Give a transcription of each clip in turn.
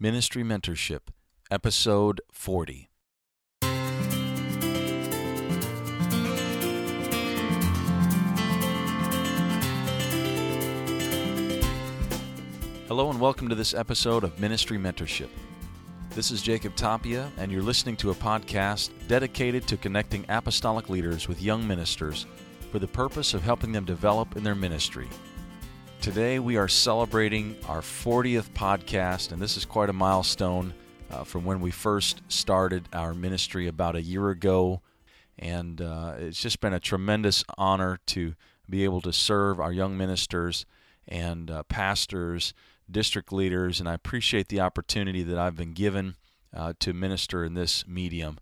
Ministry Mentorship, Episode 40. Hello, and welcome to this episode of Ministry Mentorship. This is Jacob Tapia, and you're listening to a podcast dedicated to connecting apostolic leaders with young ministers for the purpose of helping them develop in their ministry. Today, we are celebrating our 40th podcast, and this is quite a milestone uh, from when we first started our ministry about a year ago. And uh, it's just been a tremendous honor to be able to serve our young ministers and uh, pastors, district leaders, and I appreciate the opportunity that I've been given uh, to minister in this medium.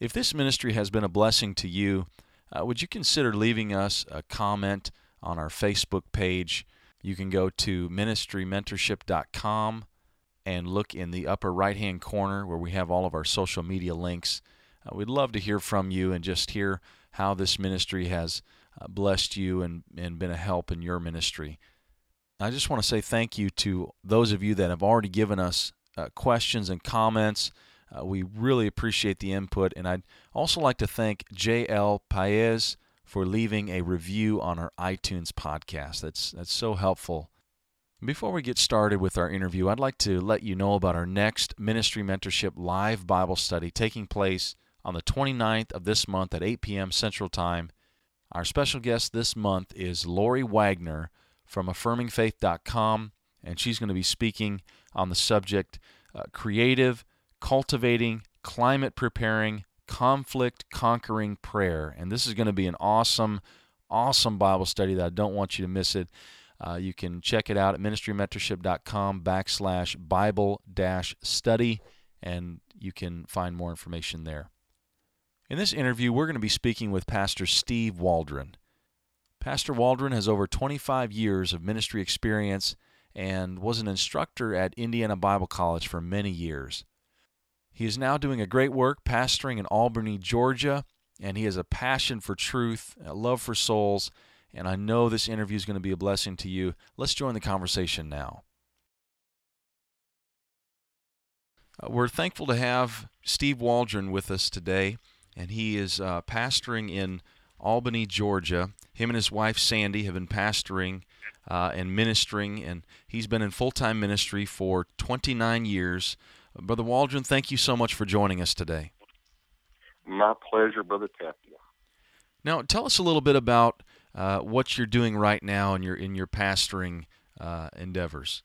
If this ministry has been a blessing to you, uh, would you consider leaving us a comment on our Facebook page? You can go to ministrymentorship.com and look in the upper right hand corner where we have all of our social media links. Uh, we'd love to hear from you and just hear how this ministry has uh, blessed you and, and been a help in your ministry. I just want to say thank you to those of you that have already given us uh, questions and comments. Uh, we really appreciate the input, and I'd also like to thank J.L. Paez for leaving a review on our iTunes podcast. That's that's so helpful. Before we get started with our interview, I'd like to let you know about our next Ministry Mentorship live Bible study taking place on the 29th of this month at 8 p.m. Central Time. Our special guest this month is Lori Wagner from affirmingfaith.com, and she's going to be speaking on the subject uh, creative, cultivating, climate preparing, conflict conquering prayer. And this is going to be an awesome, awesome Bible study that I don't want you to miss it. Uh, you can check it out at ministrymentorship.com backslash Bible dash study, and you can find more information there. In this interview, we're going to be speaking with Pastor Steve Waldron. Pastor Waldron has over 25 years of ministry experience and was an instructor at Indiana Bible College for many years. He is now doing a great work pastoring in Albany, Georgia, and he has a passion for truth, a love for souls, and I know this interview is going to be a blessing to you. Let's join the conversation now. Uh, we're thankful to have Steve Waldron with us today, and he is uh, pastoring in Albany, Georgia. Him and his wife Sandy have been pastoring uh, and ministering, and he's been in full time ministry for 29 years. Brother Waldron, thank you so much for joining us today. My pleasure, Brother Tapia. Now, tell us a little bit about uh, what you're doing right now in your in your pastoring uh, endeavors.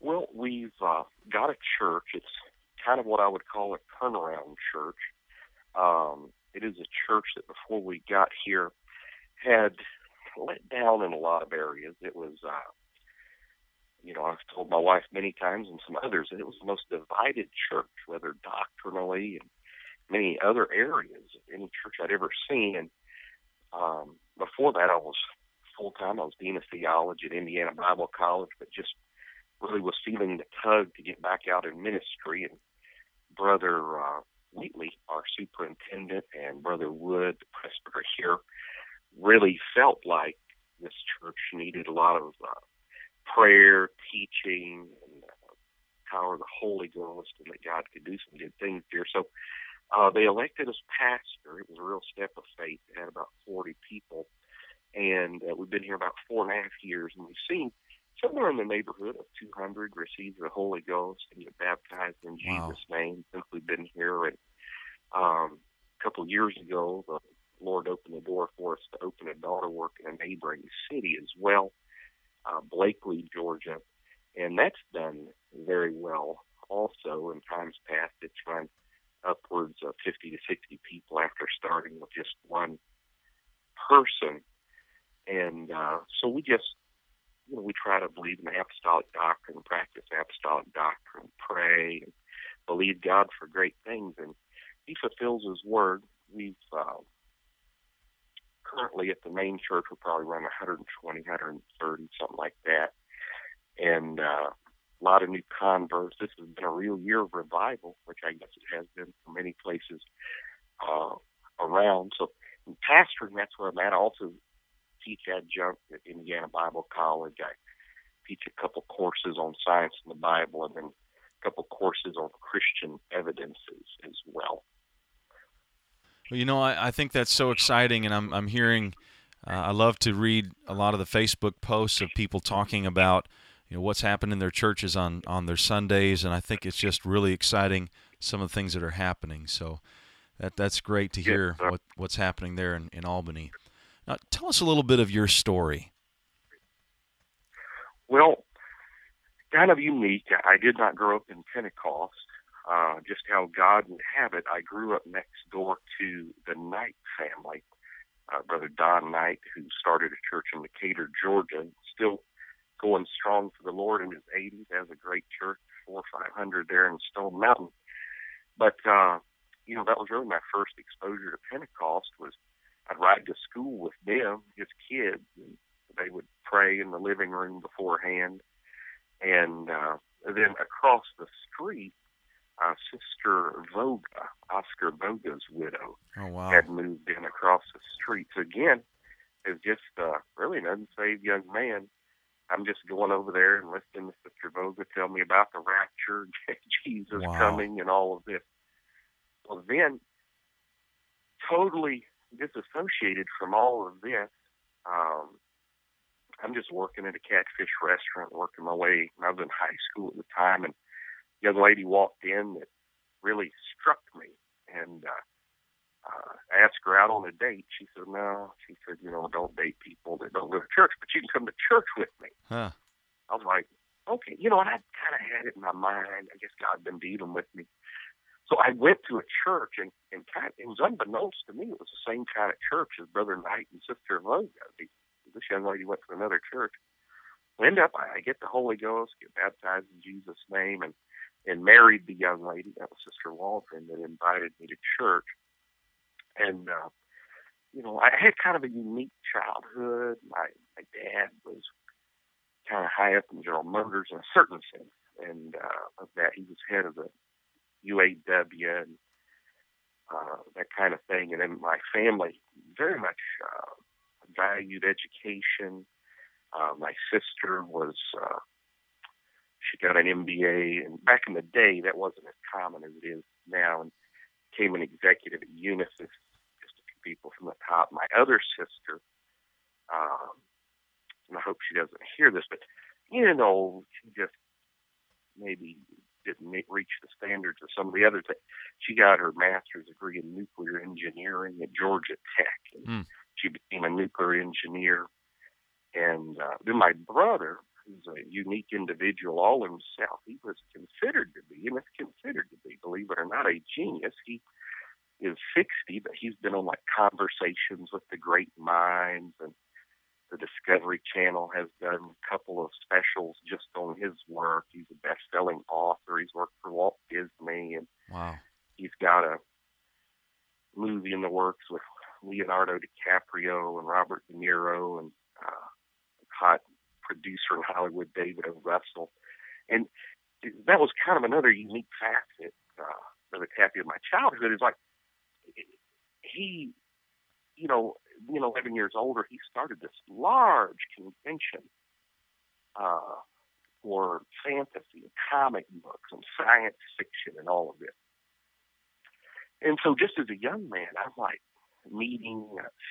Well, we've uh, got a church. It's kind of what I would call a turnaround church. Um, it is a church that before we got here had let down in a lot of areas. It was, uh, you know, I've told my wife many times and some others that it was the most divided church, whether doctrinally and many other areas of any church I'd ever seen. And um, before that, I was full time. I was dean of theology at Indiana Bible College, but just really was feeling the tug to get back out in ministry. And brother uh, Wheatley, our superintendent, and Brother Wood, the presbyter here, really felt like this church needed a lot of uh, prayer, teaching, and uh, power of the Holy Ghost, and that God could do some good things here. So uh, they elected us pastor. It was a real step of faith. They had about 40 people, and uh, we've been here about four and a half years, and we've seen somewhere in the neighborhood of 200 receive the Holy Ghost and get baptized in Wow. Jesus' name since we've been here. And um, a couple of years ago, the Lord opened the door for us to open a daughter work in a neighboring city as well, uh, Blakely, Georgia, and that's done very well. Also, in times past, it's run upwards of 50 to 60 people after starting with just one person, and uh, so we just you know, we try to believe in apostolic doctrine, practice apostolic doctrine, pray, and believe God for great things, and He fulfills His word. We've uh, currently at the main church, we're probably around 120, 130, something like that, and uh, a lot of new converts. This has been a real year of revival, which I guess it has been for many places uh, around. So, in pastoring, that's where I'm at. I also teach adjunct at Indiana Bible College. I teach a couple courses on science and the Bible, and then a couple courses on Christian evidences as well. Well, you know, I, I think that's so exciting, and I'm I'm hearing. Uh, I love to read a lot of the Facebook posts of people talking about you know what's happened in their churches on on their Sundays, and I think it's just really exciting some of the things that are happening. So that that's great to hear what what's happening there in, in Albany. Now, tell us a little bit of your story. Well, kind of unique. I did not grow up in Pentecost. Uh, just how God would have it, I grew up next door to the Knight family. Uh, Brother Don Knight, who started a church in Decatur, Georgia, still going strong for the Lord in his 80s, has a great church, four or five hundred there in Stone Mountain. But uh, you know, that was really my first exposure to Pentecost. Was I'd ride to school with them, his kids, and they would pray in the living room beforehand, and uh, then across the street uh, Sister Vouga, Oscar Vouga's widow, oh, wow. had moved in across the street. So again, as just uh, really an unsaved young man, I'm just going over there and listening to Sister Vouga tell me about the rapture, Jesus wow. coming, and all of this. Well, then, totally disassociated from all of this, um, I'm just working at a catfish restaurant, working my way. I was in high school at the time, and young lady walked in that really struck me, and uh, uh, I asked her out on a date. She said, "No." She said, "You know, don't date people that don't go to church, but you can come to church with me." Huh. I was like, "Okay," you know, and I kind of had it in my mind. I guess God had been dealing with me. So I went to a church, and, and kind of, it was unbeknownst to me, it was the same kind of church as Brother Knight and Sister Vouga. This young lady went to another church. We end up, I, I get the Holy Ghost, get baptized in Jesus' name, and and married the young lady. That was Sister Waldron that invited me to church. And, uh, you know, I had kind of a unique childhood. My, my dad was kind of high up in General Motors in a certain sense. And uh, of that, he was head of the UAW and uh, that kind of thing. And then my family very much uh, valued education. Uh, my sister was uh, she got an MBA, and back in the day, that wasn't as common as it is now, and became an executive at Unisys. Just a few people from the top. My other sister, um, and I hope she doesn't hear this, but you know, she just maybe didn't reach the standards of some of the others. She got her master's degree in nuclear engineering at Georgia Tech, and mm. she became a nuclear engineer. And uh, then my brother, who's a unique individual all himself. He was considered to be, and is considered to be, believe it or not, a genius. He is 60, but he's been on like conversations with the great minds, and the Discovery Channel has done a couple of specials just on his work. He's a best-selling author. He's worked for Walt Disney, and wow, he's got a movie in the works with Leonardo DiCaprio and Robert De Niro and uh, hot producer in Hollywood, David O. Russell. And that was kind of another unique facet uh, of the Tappy of my childhood. Is like he, you know, being 11 years older, he started this large convention uh, for fantasy and comic books and science fiction and all of this. And so, just as a young man, I'm like, meeting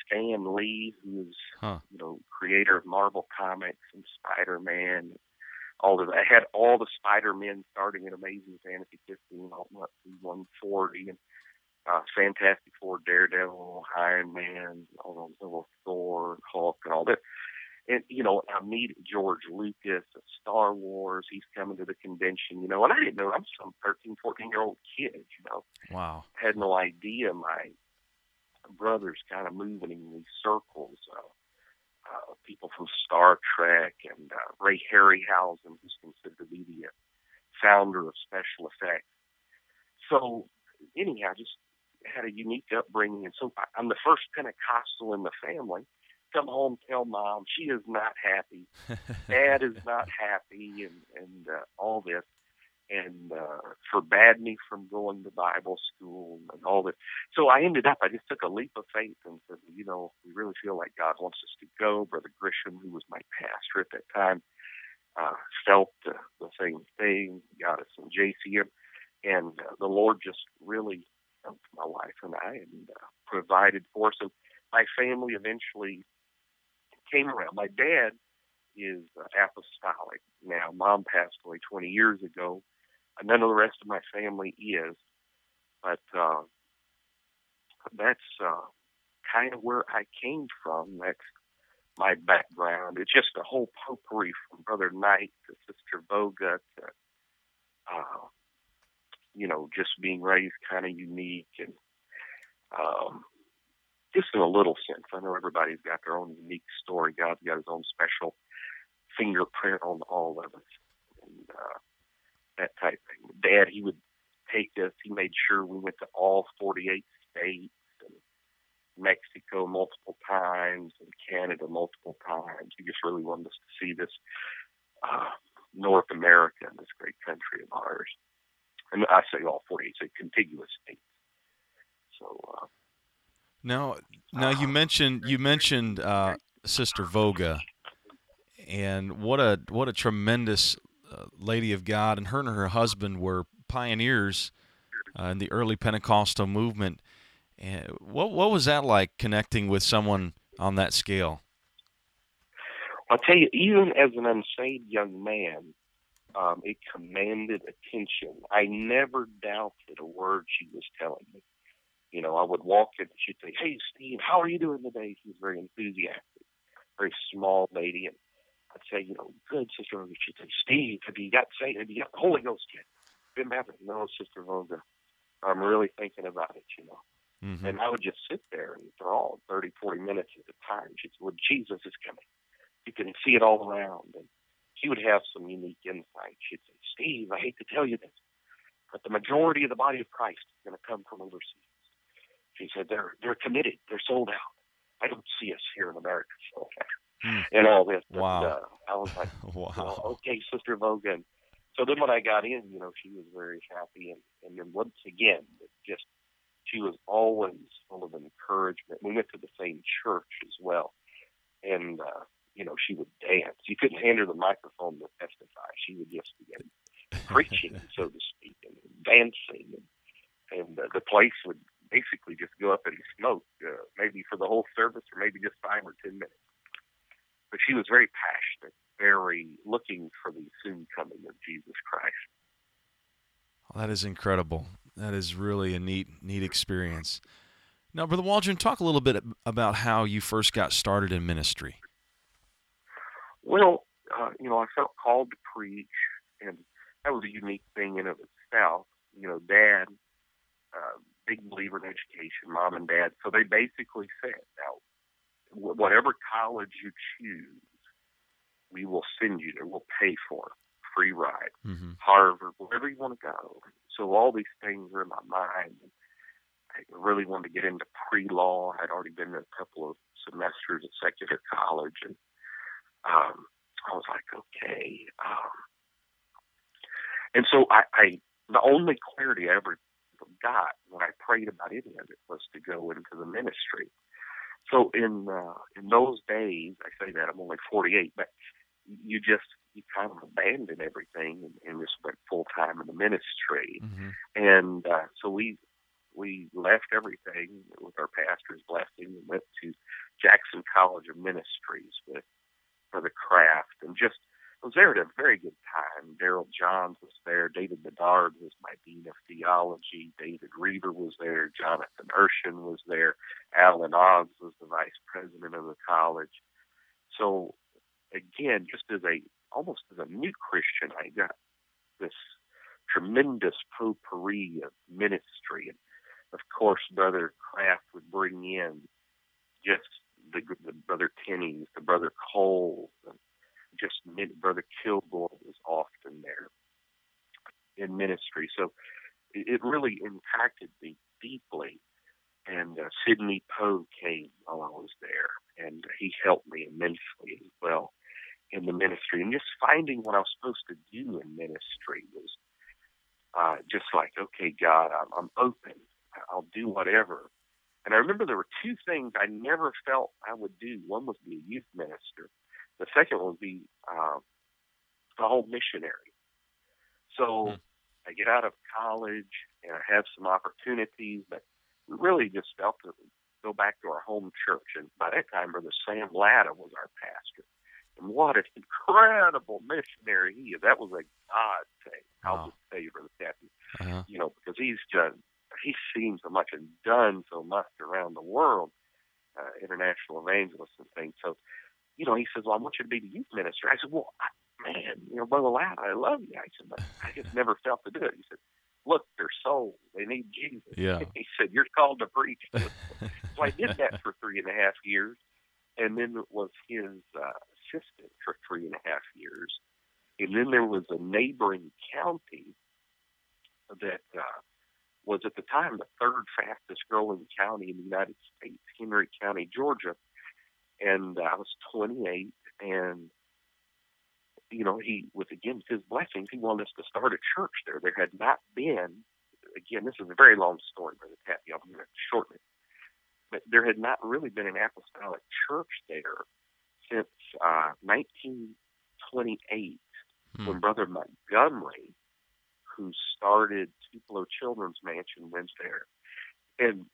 Stan Lee, who's huh. you know creator of Marvel Comics and Spider Man. All of I had all the Spider Men starting in Amazing Fantasy 15, all up to 140, and uh, Fantastic Four, Daredevil, Iron Man, all those little Thor, Hulk, and all that. And you know, I meet George Lucas of Star Wars. He's coming to the convention, you know, and I didn't know I'm some 13, 14 year old kid, you know. Wow. Had no idea my brothers kind of moving in these circles. Uh, uh, people from Star Trek and uh, Ray Harryhausen, who's considered to be the uh, founder of special effects. So, anyhow, just had a unique upbringing, and so I'm the first Pentecostal in the family. Come home, tell mom she is not happy. Dad is not happy, and and uh, all this and uh, forbade me from going to Bible school and all that. So I ended up, I just took a leap of faith and said, you know, we really feel like God wants us to go. Brother Grisham, who was my pastor at that time, uh, felt the, the same thing, got us in JCM, and uh, the Lord just really helped my wife and I and uh, provided for us. And my family eventually came around. My dad is uh, apostolic now. Mom passed away 20 years ago. None of the rest of my family is, but uh, that's uh, kind of where I came from. That's my background. It's just a whole potpourri from Brother Knight to Sister Vouga to, uh, you know, just being raised kind of unique and um, just in a little sense. I know everybody's got their own unique story. God's got his own special fingerprint on all of us and uh, that type thing. Dad, he would take us. He made sure we went to all 48 states and Mexico multiple times and Canada multiple times. He just really wanted us to see this uh, North America and this great country of ours. And I say all 48, say contiguous states. So uh, now, now you uh, mentioned you mentioned uh, Sister Vouga, and what a what a tremendous lady of God, and her and her husband were pioneers uh, in the early Pentecostal movement. And what what was that like connecting with someone on that scale? I'll tell you, even as an unsaved young man, um, it commanded attention. I never doubted a word she was telling me. You know, I would walk in and she'd say, Hey, Steve, how are you doing today? She was very enthusiastic, very small lady. And I'd say, You know, good, Sister Vouga. She'd say, Steve, have you got saved? Have you got the Holy Ghost yet? Been baptized? No, Sister Vouga. I'm really thinking about it, you know. Mm-hmm. And I would just sit there and for all 30, 40 minutes at a time. She'd say, Well, Jesus is coming. You can see it all around. And she would have some unique insight. She'd say, Steve, I hate to tell you this, but the majority of the body of Christ is going to come from overseas. She said, They're they're committed, they're sold out. I don't see us here in America sold out. Mm. And all this. Wow. And, uh, I was like, wow. Well, okay, Sister Vogan. So then when I got in, you know, she was very happy. And, and then once again, just she was always full of encouragement. We went to the same church as well, and uh, you know she would dance. You couldn't hand her the microphone to testify. She would just begin preaching, so to speak, and dancing, and, and uh, the place would basically just go up in smoke, uh, maybe for the whole service, or maybe just five or ten minutes. But she was very passionate, very looking for the soon coming of Jesus Christ. Well, that is incredible. That is really a neat, neat experience. Now, Brother Waldron, talk a little bit about how you first got started in ministry. Well, uh, you know, I felt called to preach, and that was a unique thing in of itself. You know, Dad, uh, big believer in education, Mom and Dad, so they basically said, now, whatever college you choose, we will send you there. We'll pay for it free ride, mm-hmm. Harvard, wherever you want to go. So all these things are in my mind. I really wanted to get into pre-law. I'd already been in a couple of semesters at secular college, and um, I was like, okay. Um, and so I, I, the only clarity I ever got when I prayed about any of it was to go into the ministry. So in uh, in those days, I say that I'm only 48, but you just you kind of abandon everything and, and just went full time in the ministry. Mm-hmm. And uh, so we we left everything with our pastor's blessing and went to Jackson College of Ministries with for the craft and just was there at a very good time. Daryl Johns was there. David Bernard was my dean of theology. David Reaver was there. Jonathan Urshan was there. Alan Oggs was the vice president of the college. So again, just as a almost as a new Christian, I got this tremendous potpourri of ministry. And of course, Brother Kraft would bring in just the, the Brother Tenney's, the Brother Cole, just Brother Kilgore was often there in ministry. So it, really impacted me deeply. And uh, Sidney Poe came while I was there, and he helped me immensely as well in the ministry and just finding what I was supposed to do in ministry was uh, just like, okay, God, I'm, I'm open. I'll do whatever. And I remember there were two things I never felt I would do. One was be a youth minister. The second one would be uh, the whole missionary. So Hmm. I get out of college and I have some opportunities, but we really just felt to go back to our home church. And by that time, Brother Sam Latta was our pastor. And what an incredible missionary he is. That was a God thing. I'll Wow. just tell you, Brother Kathy, Uh-huh. you know, because he's done, he's seen so much and done so much around the world, uh, international evangelists and things. So, you know, he says, well, I want you to be the youth minister. I said, well, I, man, you know, Brother Latta, I love you. I said, but I just never felt to do it. He said, look, they're souls. They need Jesus. Yeah. He said, you're called to preach. so I did that for three and a half years, and then it was his uh, assistant for three and a half years. And then there was a neighboring county that uh, was at the time the third fastest growing county in the United States, Henry County, Georgia. And uh, I was 28, and you know, he with again his blessings, he wanted us to start a church there. There had not been, again, this is a very long story, Brother. I'm going to shorten it, but there had not really been an apostolic church there since uh, 1928 Hmm. when Brother Montgomery, who started Tupelo Children's Mansion, went there, and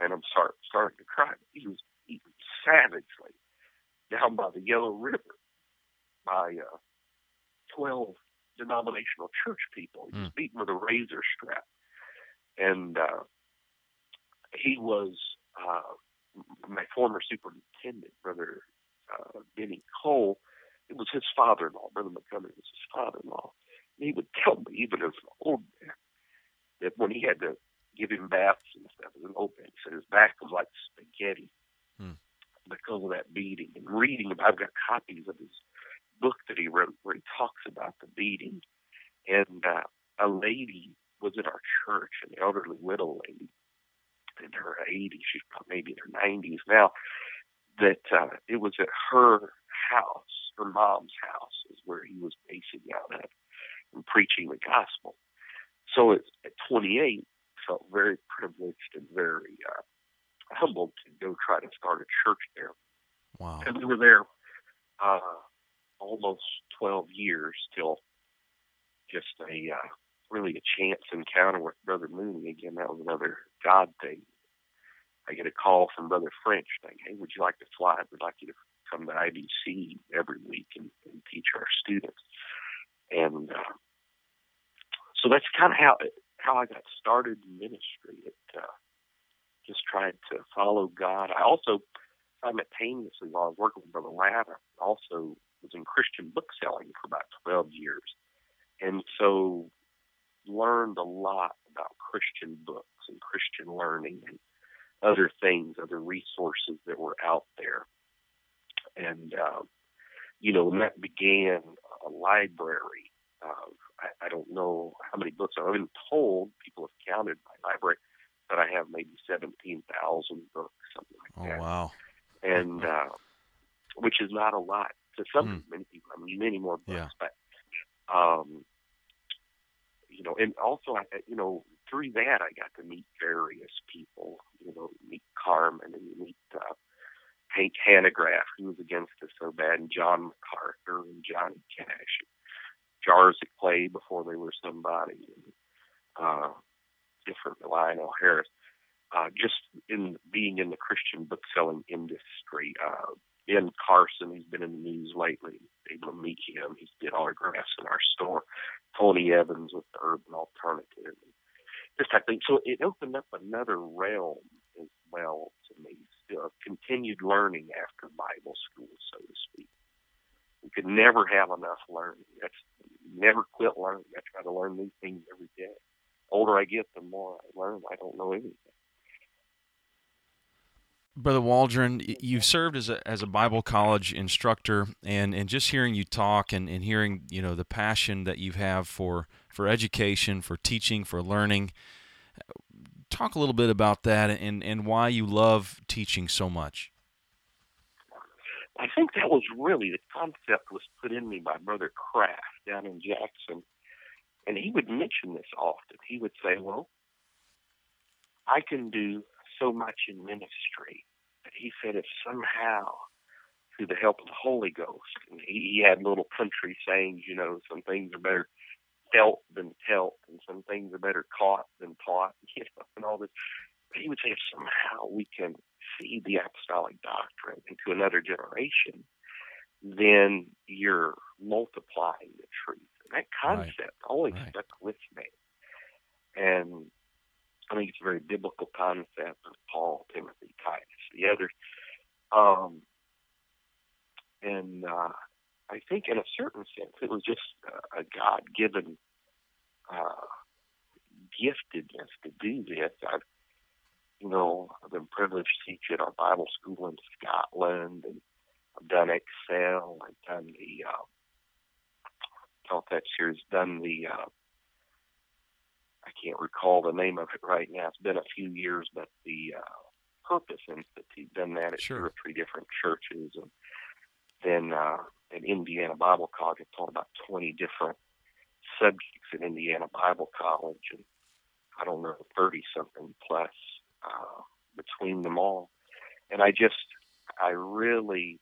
and I'm sorry, starting to cry. But he was eaten savagely down by the Yellow River by uh, twelve denominational church people. He was Hmm. beaten with a razor strap, and uh, he was uh, my former superintendent, Brother uh, Benny Cole. It was his father-in-law. Brother Montgomery was his father-in-law. And he would tell me, even as an old man, that when he had to give him baths and stuff as an old man, he said his back was like spaghetti Hmm. because of that beating. And reading, I've got copies of his book that he wrote where he talks about the beating. And uh, a lady was in our church, an elderly widow lady in her 80s, she's probably maybe in her 90s now, that uh, it was at her house, her mom's house, is where he was basing out of and preaching the gospel. So at, at 28, felt very privileged and very uh, humbled to go try to start a church there. Wow. And we were there uh, almost 12 years till just a uh, really a chance encounter with Brother Mooney. Again, that was another God thing. I get a call from Brother French saying, "Hey, would you like to fly? We'd like you to come to IBC every week and, and teach our students." And uh, so that's kind of how how I got started in ministry. It uh, just tried to follow God. I also simultaneously while I was working with Brother Latta, also was in Christian book selling for about 12 years. And so learned a lot about Christian books and Christian learning and other things, other resources that were out there. And, uh, you know, and that began a library of, I, I don't know how many books. I've been told, people have counted my library, that I have maybe 17,000 books, something like Oh that Oh wow. and uh, which is not a lot to some Hmm. many people. I mean, many more books, Yeah. but um, you know, and also, I, you know, through that, I got to meet various people. You know, meet Carmen and you meet uh, Hank Hanegraaff, who was against us so bad, and John MacArthur and Johnny Cash, and Jars of Clay before they were somebody, and uh, different Lionel Harris uh, just in being in the Christian book selling industry. Uh, Ben Carson, he's been in the news lately, able to meet him. He's did autographs in our store. Tony Evans with the Urban Alternative, this type of thing. So it opened up another realm as well to me. Still, continued learning after Bible school, so to speak. We could never have enough learning. That's never quit learning. I try to learn new things every day. Older I get, the more I learn. I don't know anything. Brother Waldron, you've served as a as a Bible college instructor, and, and just hearing you talk and, and hearing you know the passion that you have for for education, for teaching, for learning. Talk a little bit about that and, and why you love teaching so much. I think that was really the concept was put in me by Brother Kraft down in Jackson, and he would mention this often. He would say, "Well, I can do so much in ministry," but he said, "if somehow through the help of the Holy Ghost. And he, he had little country sayings, you know, some things are better felt than telt, and some things are better caught than taught, you know, and all this. But he would say if somehow we can feed the apostolic doctrine into another generation, then you're multiplying the truth. That concept right. always right. stuck with me. And I think it's a very biblical concept of Paul, Timothy, Titus, the others. Um, and uh, I think, in a certain sense, it was just a God given uh, giftedness to do this. I've, you know, I've been privileged to teach at our Bible school in Scotland, and I've done Excel. I've done the uh, taught that series, done the uh, I can't recall the name of it right now. It's been a few years, but the uh, Purpose Institute done that at sure. two or three different churches, and then uh, at Indiana Bible College, I taught about 20 different subjects at Indiana Bible College, and I don't know, 30 something plus uh, between them all. And I just, I really,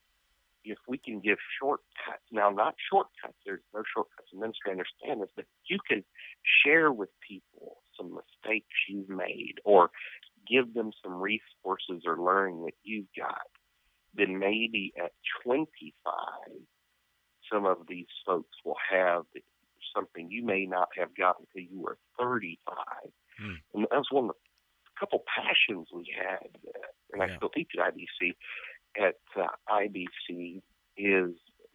if we can give shortcuts, now not shortcuts, there's no shortcuts in ministry, I understand this, but you can share with people some mistakes you've made or give them some resources or learning that you've got then maybe at 25, some of these folks will have something you may not have gotten until you were 35. Hmm. And that was one of the couple passions we had, uh, and yeah. I still teach at IBC. At uh, IBC is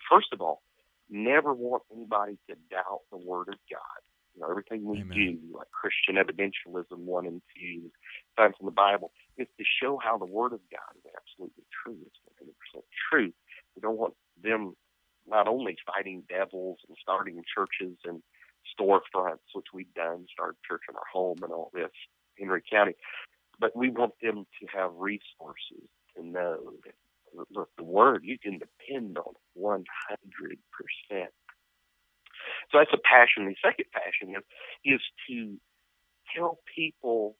first of all, never want anybody to doubt the Word of God. You know, everything we Amen. do, like Christian evidentialism one and two, times in the Bible, is to show how the Word of God is absolutely true. It's 100% truth. We don't want them not only fighting devils and starting churches and storefronts, which we've done, started church in our home and all this, Henry County, but we want them to have resources to know that look, the word you can depend on 100%. So that's a passion. The second passion is, is to tell people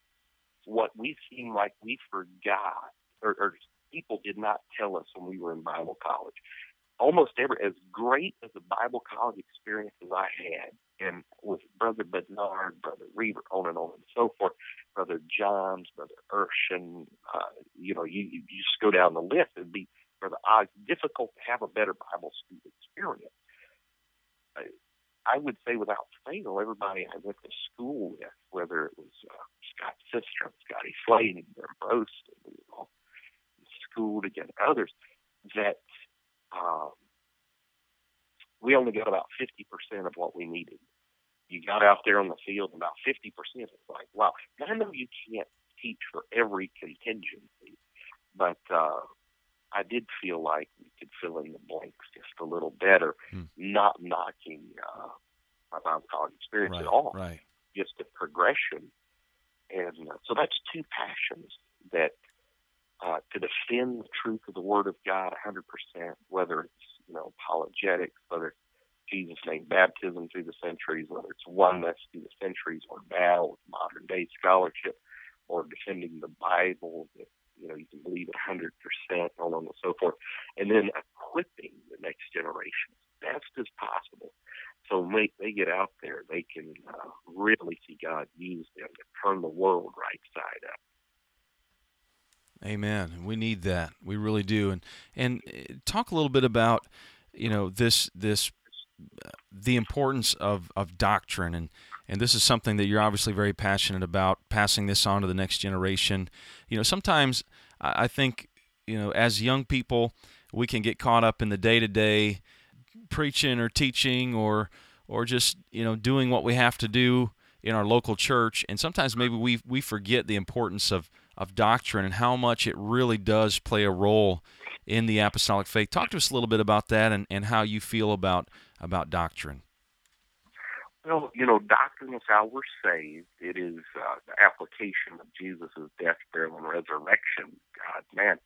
what we seem like we forgot or, or people did not tell us when we were in Bible college. Almost every, as great as the Bible college experience as I had, and with Brother Bernard, Brother Reaver, on and on and so forth, Brother Johns, Brother Urshan, uh, you know, you, you just go down the list. It'd be, Brother Oz, difficult to have a better Bible school experience. I, I would say without fail, everybody I went to school with, whether it was uh, Scott Sistrom, Scotty Slade, Ambrose, you know, school to get others, that um, we only got about 50% of what we needed. You got out there on the field, about 50%. It's like, wow. I know you can't teach for every contingency, but uh, I did feel like we could fill in the blanks just a little better, hmm. not knocking uh, my Bible college experience right, at all, right. just the progression. And uh, so that's two passions that uh, to defend the truth of the Word of God 100%, whether it's you know apologetics, whether it's Jesus' name baptism through the centuries, whether it's oneness through the centuries, or now with modern day scholarship, or defending the Bible that you know you can believe it 100%, on and so forth, and then equipping the next generation best as possible. So when they, they get out there, they can uh, really see God use them to turn the world right side up. Amen. We need that. We really do. And and uh, talk a little bit about you know this this the importance of of doctrine and and this is something that you're obviously very passionate about passing this on to the next generation. You know, sometimes I think you know as young people we can get caught up in the day to day preaching or teaching or or just you know doing what we have to do in our local church and sometimes maybe we we forget the importance of of doctrine and how much it really does play a role in the apostolic faith. Talk to us a little bit about that and, and how you feel about about doctrine. Well, you know, doctrine is how we're saved. It is uh, the application of Jesus' death, burial, and resurrection. God, man,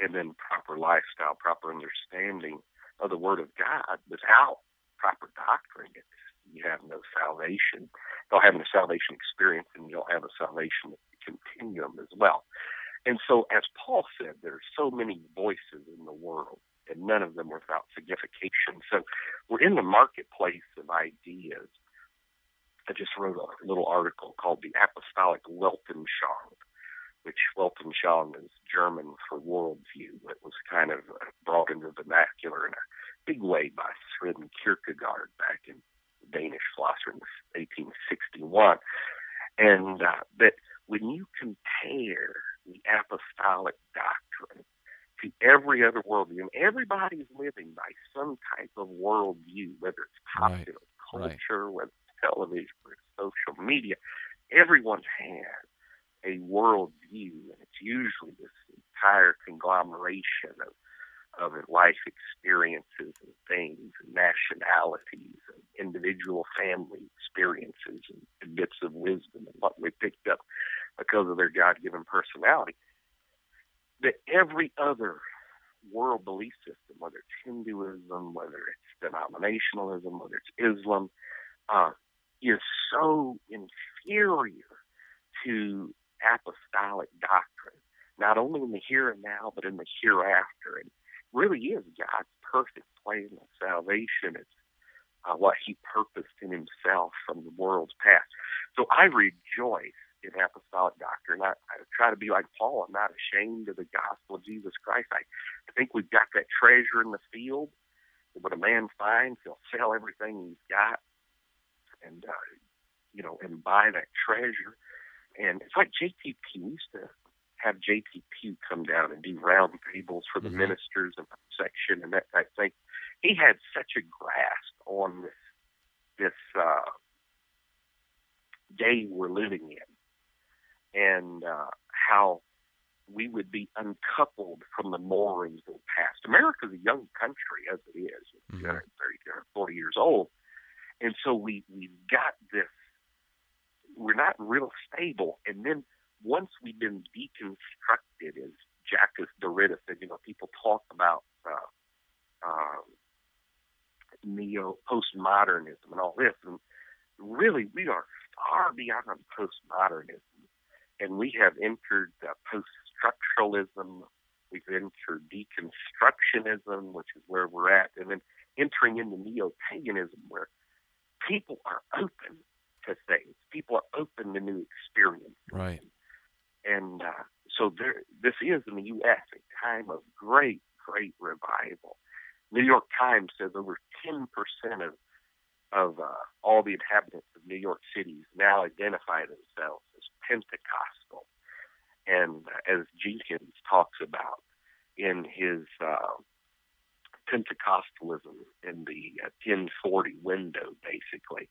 and then proper lifestyle, proper understanding of the Word of God. Without proper doctrine, it's, you have no salvation. You don't have no salvation experience, and you don't have a salvation continuum as well. And so, as Paul said, there are so many voices in the world, and none of them without signification. So, we're in the marketplace of ideas. I just wrote a little article called The Apostolic Weltanschauung, which Weltanschauung is German for worldview. It was kind of brought into the vernacular in a big way by Søren Kierkegaard back in Danish philosopher in 1861. And uh, that when you compare the apostolic doctrine to every other worldview, and everybody's living by some type of worldview, whether it's popular right. culture, right. whether it's television, or social media, everyone has a worldview, and it's usually this entire conglomeration of of life experiences and things and nationalities and individual family experiences and, bits of wisdom and what we picked up because of their God given personality. That every other world belief system, whether it's Hinduism, whether it's denominationalism, whether it's Islam, uh, is so inferior to apostolic doctrine, not only in the here and now, but in the hereafter. And really is God's perfect plan of salvation. It's uh, what He purposed in Himself from the world's past. So I rejoice in apostolic doctrine. I, I try to be like Paul. I'm not ashamed of the gospel of Jesus Christ. I, I think we've got that treasure in the field. What a man finds, he'll sell everything he's got, and uh, you know, and buy that treasure. And it's like J.T. used to have J.T. Pugh come down and do round tables for the mm-hmm. ministers and section and that type of thing. He had such a grasp on this this uh, day we're living in, and uh, how we would be uncoupled from the moorings of the past. America's a young country as it is, mm-hmm. 30, 40 years old, and so we we've got this. We're not real stable, and then once we've been deconstructed, as Jacques Derrida said, you know, people talk about uh, um, neo postmodernism and all this, and really we are far beyond postmodernism, and we have entered uh, post structuralism. We've entered deconstructionism, which is where we're at, and then entering into neo paganism, where people are open to things. People are open to new experiences. Right. And uh, so there, this is in the U.S. a time of great, great revival. New York Times says over 10% of of uh, all the inhabitants of New York City now identify themselves as Pentecostal. And uh, as Jenkins talks about in his uh, Pentecostalism in the uh, 1040 window, basically,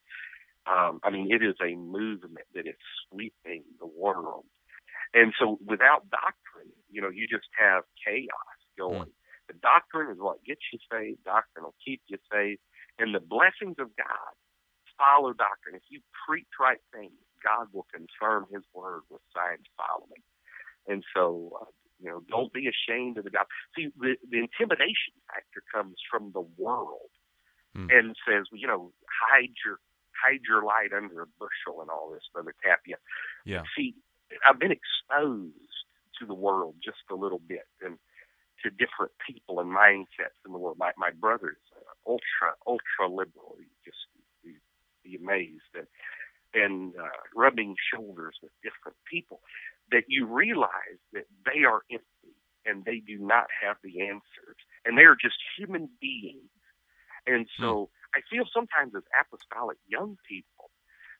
um, I mean, it is a movement that is sweeping the world and so without doctrine, you know, you just have chaos going. Mm. The doctrine is what gets you saved. Doctrine will keep you saved. And the blessings of God follow doctrine. If you preach right things, God will confirm his word with signs following. And so, uh, you know, don't be ashamed of the God. See, the, the intimidation factor comes from the world mm. and says, well, you know, hide your hide your light under a bushel and all this, Brother Tapia. Yeah. See, I've been exposed to the world just a little bit and to different people and mindsets in the world. My my brother's ultra ultra liberal. You just you, be amazed and and uh, rubbing shoulders with different people that you realize that they are empty and they do not have the answers and they are just human beings. And so hmm. I feel sometimes as apostolic young people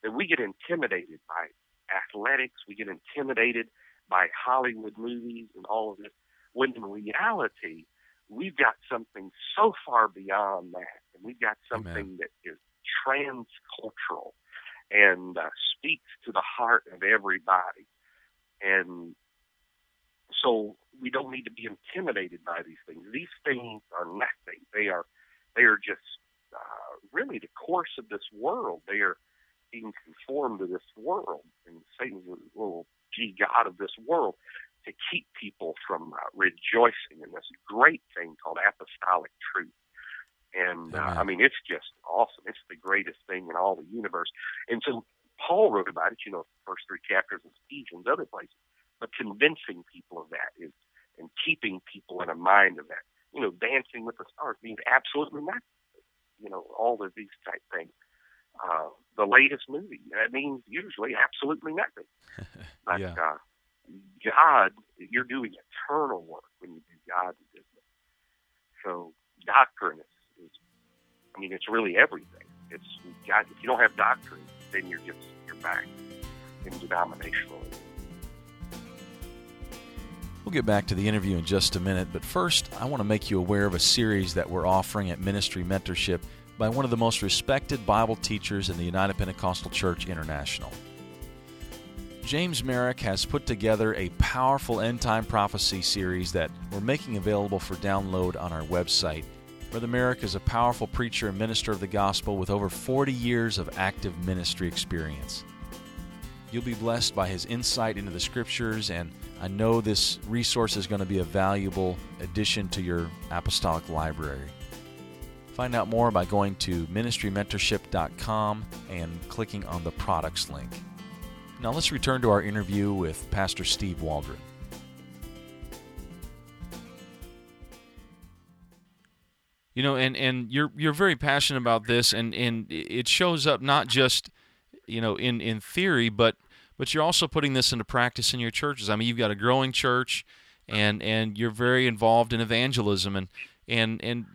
that we get intimidated by athletics. We get intimidated by Hollywood movies and all of this. When in reality, we've got something so far beyond that, and we've got something Amen. that is transcultural and uh, speaks to the heart of everybody. And so we don't need to be intimidated by these things. These things are nothing. They are they are just uh, really the course of this world. They are being conformed to this world, and Satan's little g god of this world to keep people from uh, rejoicing in this great thing called apostolic truth. And uh, I mean, it's just awesome. It's the greatest thing in all the universe. And so Paul wrote about it, you know, first three chapters of Ephesians, other places. But convincing people of that is and keeping people in a mind of that. You know, Dancing with the Stars means absolutely nothing. You know, all of these type things. Uh, the latest movie that means usually absolutely nothing. But yeah. uh, God, you're doing eternal work when you do God's business. So doctrine is, is I mean, it's really everything. It's God. If you don't have doctrine, then you're just you're back in denominationalism. We'll get back to the interview in just a minute, but first, I want to make you aware of a series that we're offering at Ministry Mentorship by one of the most respected Bible teachers in the United Pentecostal Church International. James Merrick has put together a powerful end time prophecy series that we're making available for download on our website. Brother Merrick is a powerful preacher and minister of the gospel with over 40 years of active ministry experience. You'll be blessed by his insight into the scriptures, and I know this resource is going to be a valuable addition to your apostolic library. Find out more by going to ministrymentorship.com and clicking on the products link. Now let's return to our interview with Pastor Steve Waldron. You know, and, and you're you're very passionate about this, and, and it shows up not just you know in, in theory, but but you're also putting this into practice in your churches. I mean, you've got a growing church, and and you're very involved in evangelism, and and and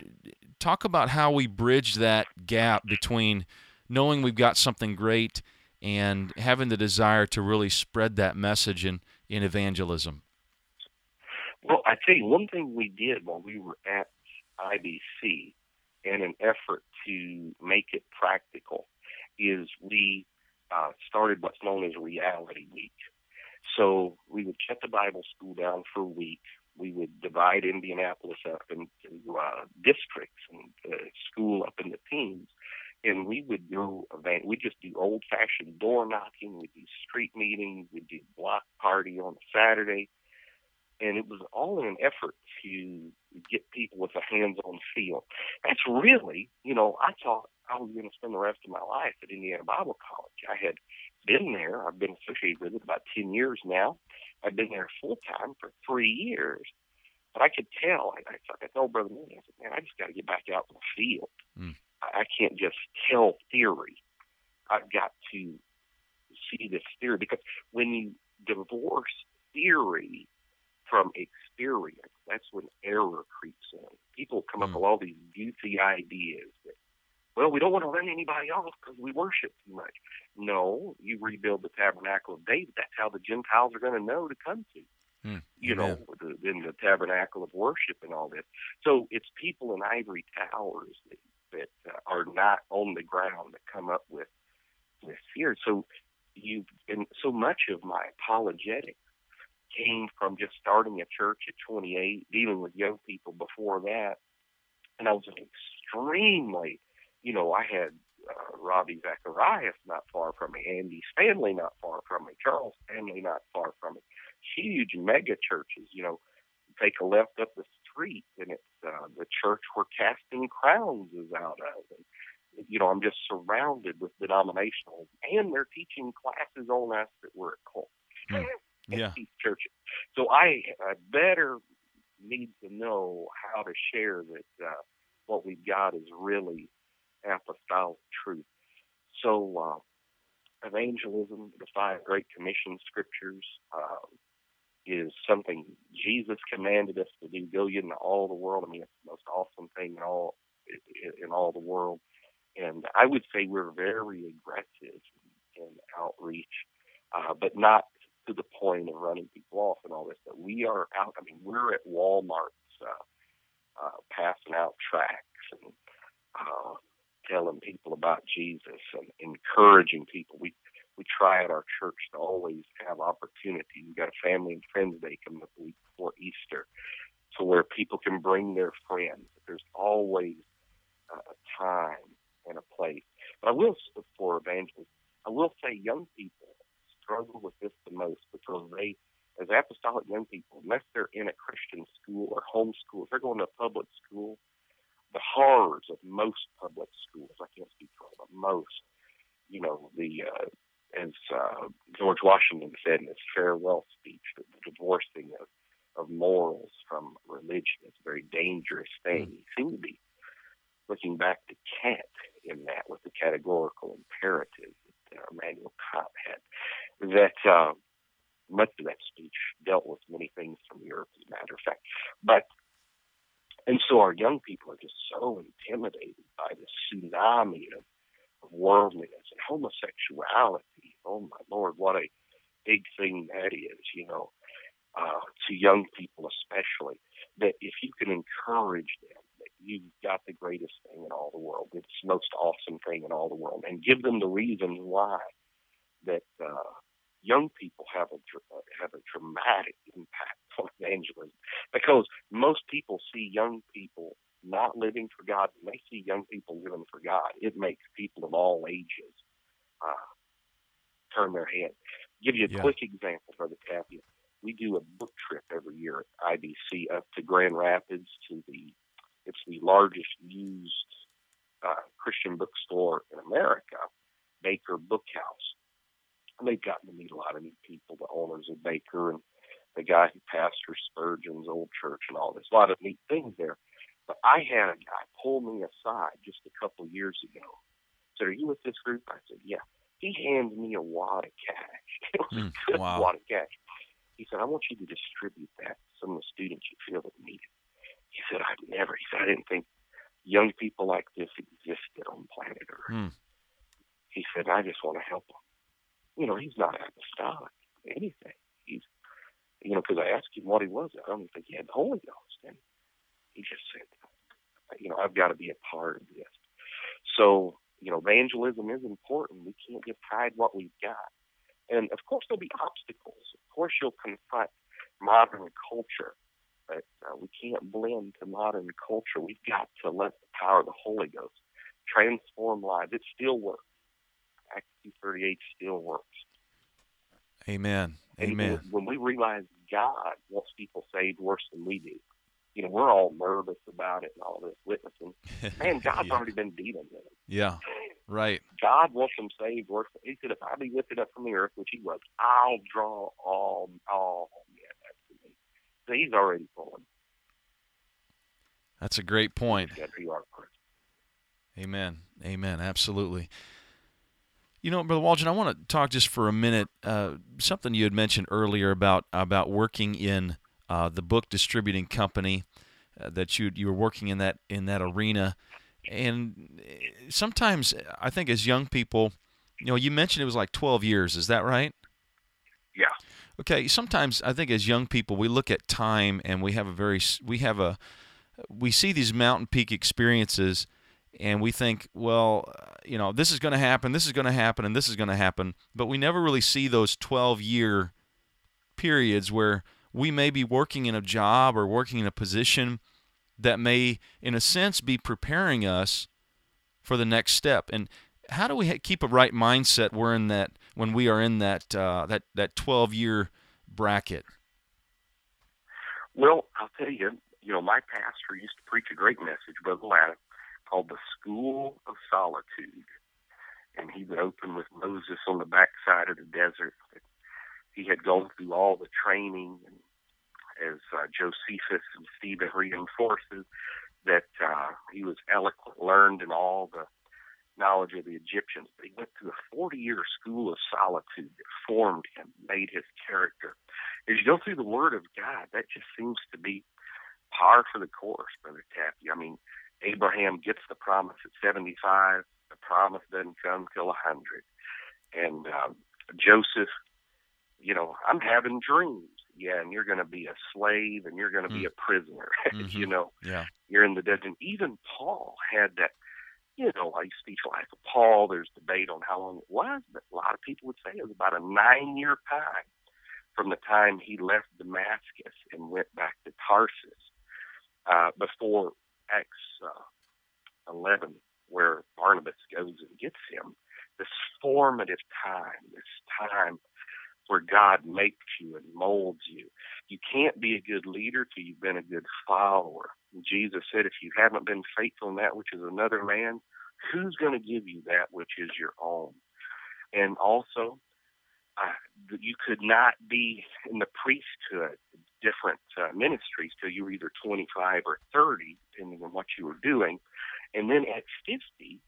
talk about how we bridge that gap between knowing we've got something great and having the desire to really spread that message in in evangelism. Well, I tell you one thing we did while we were at IBC in an effort to make it practical is we uh, started what's known as Reality Week. So we would shut the Bible school down for a week. We would divide Indianapolis up into uh, districts and uh, school up into teams. And we would go event. We just do old fashioned door knocking. We do street meetings. We do block party on a Saturday, and it was all in an effort to get people with a hands-on feel. That's really, you know, I thought I was going to spend the rest of my life at Indiana Bible College. I had been there. I've been associated with it about 10 years now. I've been there full time for three years. But I could tell, I, I, I told Brother Mooney, I said, man, I just got to get back out in the field. Mm. I, I can't just tell theory. I've got to see this theory because when you divorce theory from experience, that's when error creeps in. People come mm. up with all these goofy ideas that well, we don't want to run anybody off because we worship too much. No, you rebuild the tabernacle of David. That's how the Gentiles are going to know to come to. Hmm. You know, the, in the tabernacle of worship and all this. So it's people in ivory towers that, that uh, are not on the ground that come up with this fear. So you and so much of my apologetics came from just starting a church at 28, dealing with young people before that, and I was an extremely you know, I had uh, Ravi Zacharias not far from me, Andy Stanley not far from me, Charles Stanley not far from me. Huge mega churches, you know, take a left up the street and it's uh, the church where Casting Crowns is out of. And, you know, I'm just surrounded with denominational, and they're teaching classes on us that we're a cult. Mm. Yeah. These churches. So I, I better need to know how to share that uh, what we've got is really apostolic truth. So, uh, evangelism, the five Great Commission scriptures, uh, is something Jesus commanded us to do. Go into all the world. I mean, it's the most awesome thing in all in all the world. And I would say we're very aggressive in outreach, uh, but not to the point of running people off and all this. But we are out. I mean, we're at Walmart's uh, uh, passing out tracts and uh, telling people about Jesus and encouraging people. We we try at our church to always have opportunities. We've got a family and friends day coming up the week before Easter, to where people can bring their friends. There's always a time and a place. But I will for evangelists, I will say young people struggle with this the most because they, as apostolic young people, unless they're in a Christian school or homeschool, if they're going to a public school, the horrors of most public schools. I can't speak for all, but most. You know, the uh, as uh, George Washington said in his farewell speech, that the divorcing of, of morals from religion is a very dangerous thing. Mm. He seemed to be looking back to Kant in that with the categorical imperative that uh, Immanuel Kant had. That uh, much of that speech dealt with many things from the earth, as a matter of fact. But and so our young people are just so intimidated by the tsunami of, of worldliness and homosexuality. Oh my lord, what a big thing that is, you know, uh, to young people especially. That if you can encourage them that you've got the greatest thing in all the world, it's the most awesome thing in all the world, and give them the reasons why that uh, young people have a have a dramatic impact on evangelism because most people see young people not living for God. When they see young people living for God, it makes people of all ages uh, turn their head. Give you a yeah. quick example, Brother Tapia. We do a book trip every year at IBC up to Grand Rapids to the it's the largest used uh, Christian bookstore in America, Baker Bookhouse and they've gotten to meet a lot of neat people, the owners of Baker and the guy who pastors Spurgeon's old church and all this. A lot of neat things there. But I had a guy pull me aside just a couple of years ago. Said, "Are you with this group?" I said, "Yeah." He handed me a wad of cash. It was mm, a good wow. wad of cash. He said, "I want you to distribute that to some of the students you feel that need it." He said, "I've never." He said, "I didn't think young people like this existed on planet Earth." Mm. He said, "I just want to help them." You know, he's not apostolic anything. He's, you know, because I asked him what he was. I don't think he had the Holy Ghost. And he just said, you know, I've got to be a part of this. So, you know, evangelism is important. We can't get tied what we've got. And of course, there'll be obstacles. Of course, you'll confront modern culture, but uh, we can't blend to modern culture. We've got to let the power of the Holy Ghost transform lives. It still works. Acts 238 still works. Amen. Amen. when we realize God wants people saved worse than we do, you know, we're all nervous about it and all this witnessing. Man, God's yeah. already been dealing with it. Yeah, right. God wants them saved worse. He said, if I be lifted up from the earth, which he was, I'll draw all, all men to me. So he's already pulling. That's a great point. Amen. Amen. Absolutely. You know, Brother Waldron, I want to talk just for a minute. Uh, something you had mentioned earlier about about working in uh, the book distributing company, uh, that you you were working in that in that arena, and eh, sometimes I think as young people, you know, you mentioned it was like 12 years. Is that right? Yeah. Okay. Sometimes I think as young people we look at time and we have a very we have a we see these mountain peak experiences and we think, well, you know, this is going to happen, this is going to happen, and this is going to happen, but we never really see those 12 year periods where we may be working in a job or working in a position that may, in a sense, be preparing us for the next step. And how do we keep a right mindset? We're in that when we are in that uh, that that 12 year bracket. Well, I'll tell you, you know, my pastor used to preach a great message, Brother Latta called the School of Solitude. And he would open with Moses on the backside of the desert. He had gone through all the training, as uh, Josephus and Stephen reinforces, that uh, he was eloquent, learned in all the knowledge of the Egyptians. But he went through a 40 year school of solitude that formed him, made his character. As you go through the Word of God, that just seems to be par for the course, Brother Tapia. I mean, Abraham gets the promise at 75. The promise doesn't come till 100. And um, Joseph, you know, I'm having dreams. Yeah, and you're going to be a slave and you're going to mm. be a prisoner. Mm-hmm. you know, yeah. you're in the desert. And even Paul had that, you know, I speak like Paul. There's debate on how long it was, but a lot of people would say it was about a nine year time from the time he left Damascus and went back to Tarsus uh, before Acts uh, 11, where Barnabas goes and gets him, this formative time, this time where God makes you and molds you. You can't be a good leader till you've been a good follower. Jesus said, if you haven't been faithful in that which is another man, who's going to give you that which is your own? and also uh, you could not be in the priesthood, different uh, ministries, till you were either 25 or 30, depending on what you were doing. And then at 50,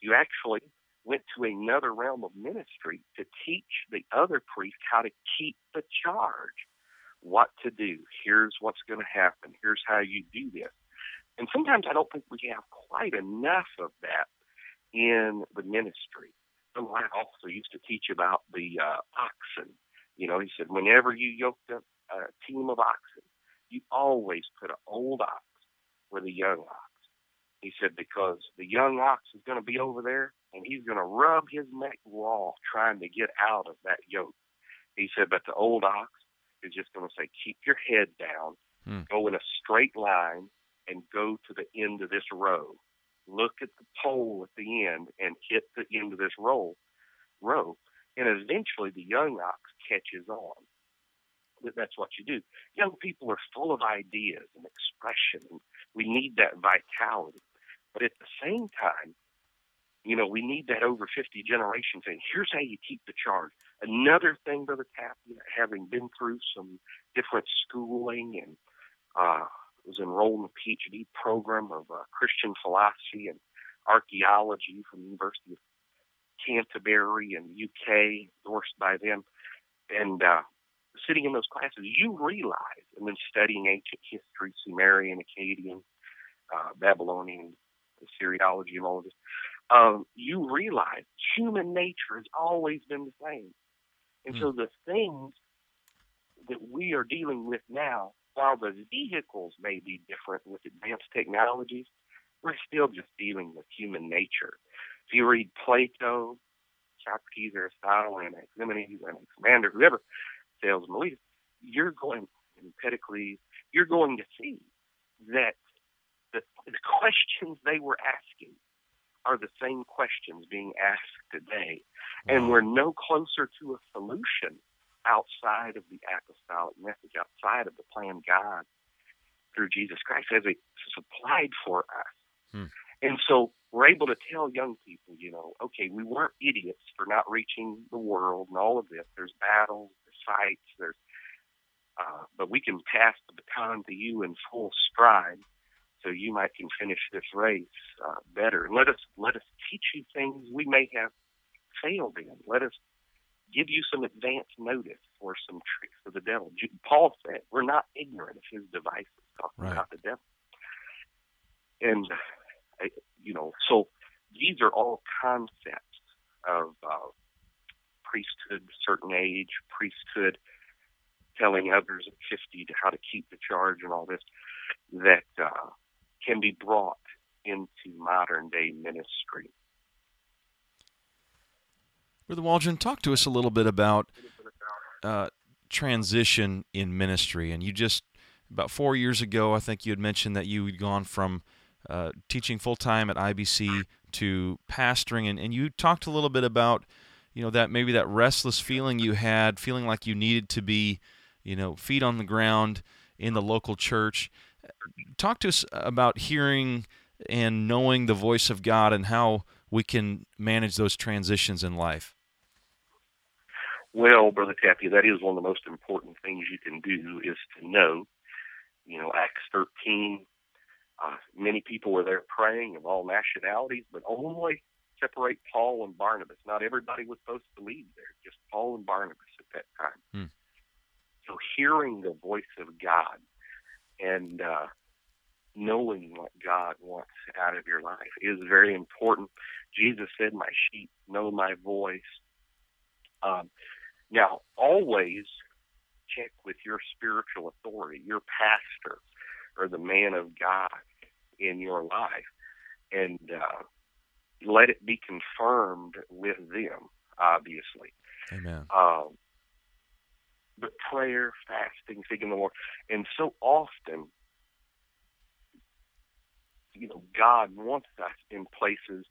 you actually went to another realm of ministry to teach the other priest how to keep the charge, what to do. Here's what's going to happen. Here's how you do this. And sometimes I don't think we have quite enough of that in the ministry. So I also used to teach about the uh, oxen. You know, he said, whenever you yoked up a team of oxen, you always put an old ox with a young ox. He said, because the young ox is going to be over there and he's going to rub his neck raw trying to get out of that yoke. He said, but the old ox is just going to say, keep your head down, hmm. go in a straight line, and go to the end of this row. Look at the pole at the end and hit the end of this row, row, and eventually the young ox catches on. That's what you do. Young people are full of ideas and expression, and we need that vitality. But at the same time, you know, we need that over 50 generation thing. Here's how you keep the charge. Another thing, Brother Tapia, having been through some different schooling and uh, was enrolled in a PhD program of uh, Christian philosophy and archaeology from the University of Canterbury in the UK, endorsed by them. And uh, sitting in those classes, you realize, and then studying ancient history, Sumerian, Akkadian, uh, Babylonian, Assyriology, and all of this, um, you realize human nature has always been the same. And mm. so the things that we are dealing with now, while the vehicles may be different with advanced technologies, we're still just dealing with human nature. If you read Plato, Socrates, Aristotle, and Anaximenes, and Alexander, whoever Thales Miletus, you're going, Empedocles, you're going to see that the, the questions they were asking are the same questions being asked today. And we're no closer to a solution outside of the apostolic message, outside of the plan God through Jesus Christ as it supplied for us. Hmm. And so we're able to tell young people, you know, okay, we weren't idiots for not reaching the world and all of this. There's battles, fights, there's, uh, but we can pass the baton to you in full stride so you might can finish this race uh, better. Let us let us teach you things we may have failed in. Let us give you some advance notice for some tricks of the devil. Paul said, "We're not ignorant of his devices." Talking right. about the devil, and uh, you know, so these are all concepts of uh, priesthood, certain age, priesthood, telling others at 50 to how to keep the charge and all this that uh, can be brought into modern day ministry. Brother Waldron, talk to us a little bit about uh, transition in ministry. And you just, about four years ago, I think you had mentioned that you had gone from uh, teaching full time at IBC to pastoring. And, and you talked a little bit about, you know, that maybe that restless feeling you had, feeling like you needed to be, you know, feet on the ground in the local church talk to us about hearing and knowing the voice of God and how we can manage those transitions in life. Well, Brother Tapia, that is one of the most important things you can do is to know. You know, Acts 13, uh, many people were there praying of all nationalities, but only separate Paul and Barnabas. Not everybody was supposed to leave there, just Paul and Barnabas at that time. Hmm. So hearing the voice of God and uh, knowing what God wants out of your life is very important. Jesus said, My sheep know my voice. Um, now, always check with your spiritual authority, your pastor, or the man of God in your life, and uh, let it be confirmed with them, obviously. Amen. Um, but prayer, fasting, seeking the Lord. And so often, you know, God wants us in places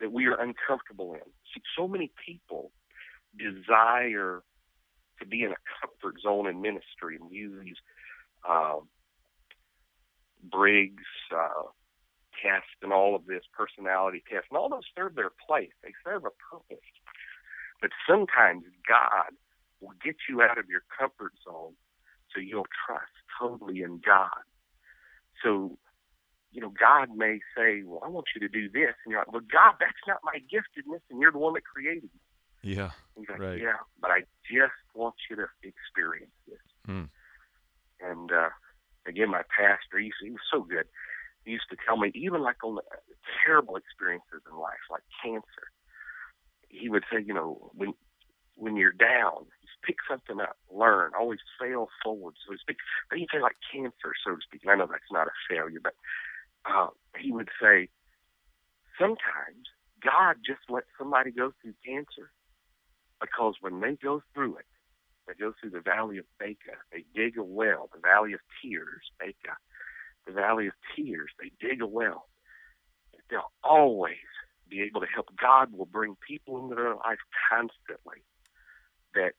that we are uncomfortable in. See, so many people desire to be in a comfort zone in ministry and use these uh, Briggs uh, tests and all of this personality tests, and all those serve their place. They serve a purpose. But sometimes God will get you out of your comfort zone so you'll trust totally in God. So, you know, God may say, Well, I want you to do this. And you're like, Well, God, that's not my giftedness, and you're the one that created me. Yeah. He's like, right. Yeah, but I just want you to experience this. Hmm. And uh, again, my pastor, he, he was so good. Used to tell me, even like on the terrible experiences in life, like cancer, he would say, you know, when when you're down, just pick something up, learn, always fail forward, so to speak. But he'd say like cancer, so to speak. And I know that's not a failure, but uh, he would say, sometimes God just lets somebody go through cancer because when they go through it, they go through the valley of Baca, they dig a well, the valley of tears, Baca, the valley of tears, they dig a well. They'll always be able to help. God will bring people into their life constantly that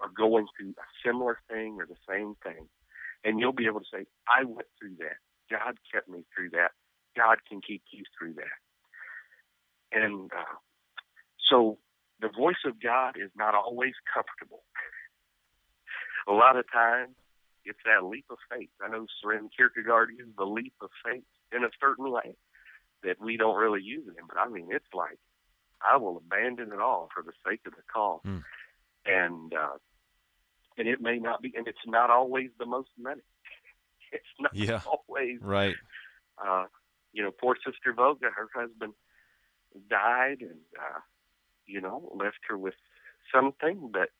are going through a similar thing or the same thing. And you'll be able to say, I went through that. God kept me through that. God can keep you through that. And uh, so the voice of God is not always comfortable. a lot of times, it's that leap of faith. I know Soren Kierkegaard uses the leap of faith in a certain way that we don't really use it in, but I mean, it's like, I will abandon it all for the sake of the cause. Mm. And, uh, and it may not be, and it's not always the most money. It's not Yeah. always Right. uh, you know, poor Sister Vouga, her husband died and, uh, you know, left her with something, but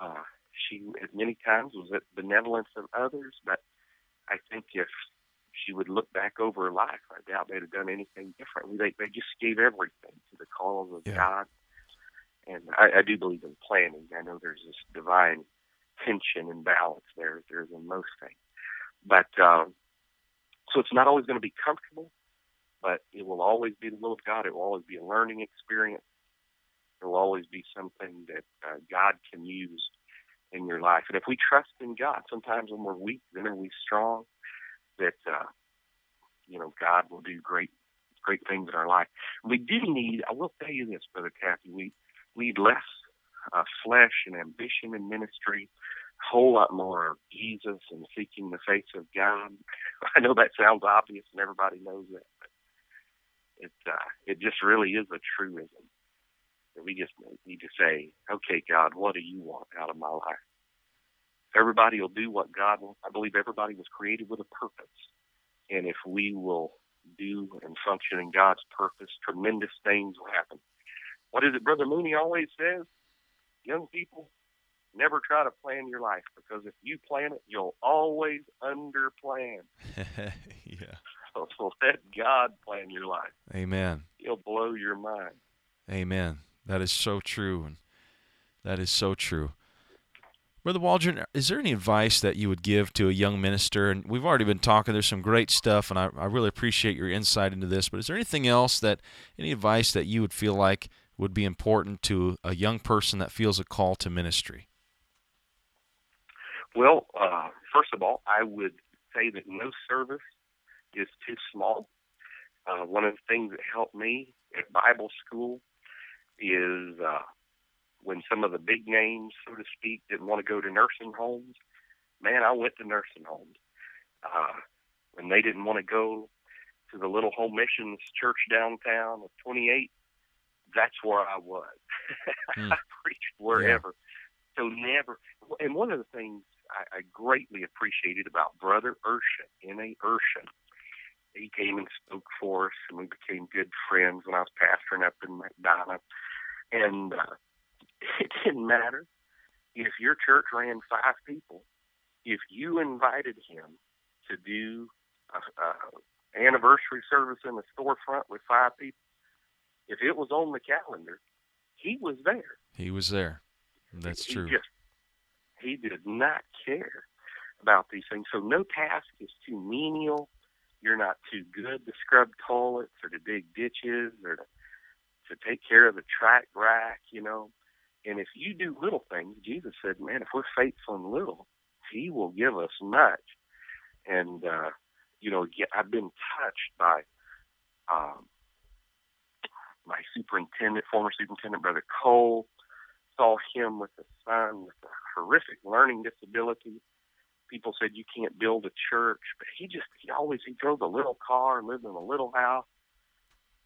uh, she at many times was at benevolence of others. But I think if she would look back over her life, I doubt they'd have done anything differently. They, they just gave everything to the cause of Yeah. God. And I, I do believe in planning. I know there's this divine tension and balance there. There's in most things. But um, so it's not always going to be comfortable, but it will always be the will of God. It will always be a learning experience. It will always be something that uh, God can use in your life. And if we trust in God, sometimes when we're weak, then are we strong. That uh, you know God will do great, great things in our life. We do need. I will tell you this, Brother Tapia. We need less uh, flesh and ambition in ministry whole lot more of Jesus and seeking the face of God. I know that sounds obvious and everybody knows that, but it uh, it just really is a truism. That we just need to say, okay, God, what do you want out of my life? Everybody will do what God wants. I believe everybody was created with a purpose, and if we will do and function in God's purpose, tremendous things will happen. What is it, Brother Mooney always says? Young people, never try to plan your life because if you plan it, you'll always underplan. yeah. So, so let God plan your life. Amen. He'll blow your mind. Amen. That is so true. That is so true. Brother Waldron, is there any advice that you would give to a young minister? And we've already been talking, there's some great stuff, and I, I really appreciate your insight into this. But is there anything else that, any advice that you would feel like would be important to a young person that feels a call to ministry? Well, uh, first of all, I would say that no service is too small. Uh, one of the things that helped me at Bible school is uh, when some of the big names, so to speak, didn't want to go to nursing homes. Man, I went to nursing homes. Uh, when they didn't want to go to the little home missions church downtown of 28, that's where I was. Hmm. I preached wherever. So never. And one of the things I, I greatly appreciated about Brother Urshan, N.A. Urshan, he came and spoke for us, and we became good friends when I was pastoring up in McDonough. And uh, it didn't matter if your church ran five people. If you invited him to do a, a anniversary service in the storefront with five people, if it was on the calendar, he was there. He was there. That's he true. Just, he did not care about these things. So no task is too menial. You're not too good to scrub toilets or to dig ditches or to, to take care of the track rack, you know. And if you do little things, Jesus said, man, if we're faithful in little, he will give us much. And, uh, you know, I've been touched by um, my superintendent, former superintendent, Brother Cole, saw him with a son with a horrific learning disability. People said you can't build a church, but he just he always he drove a little car, lived in a little house,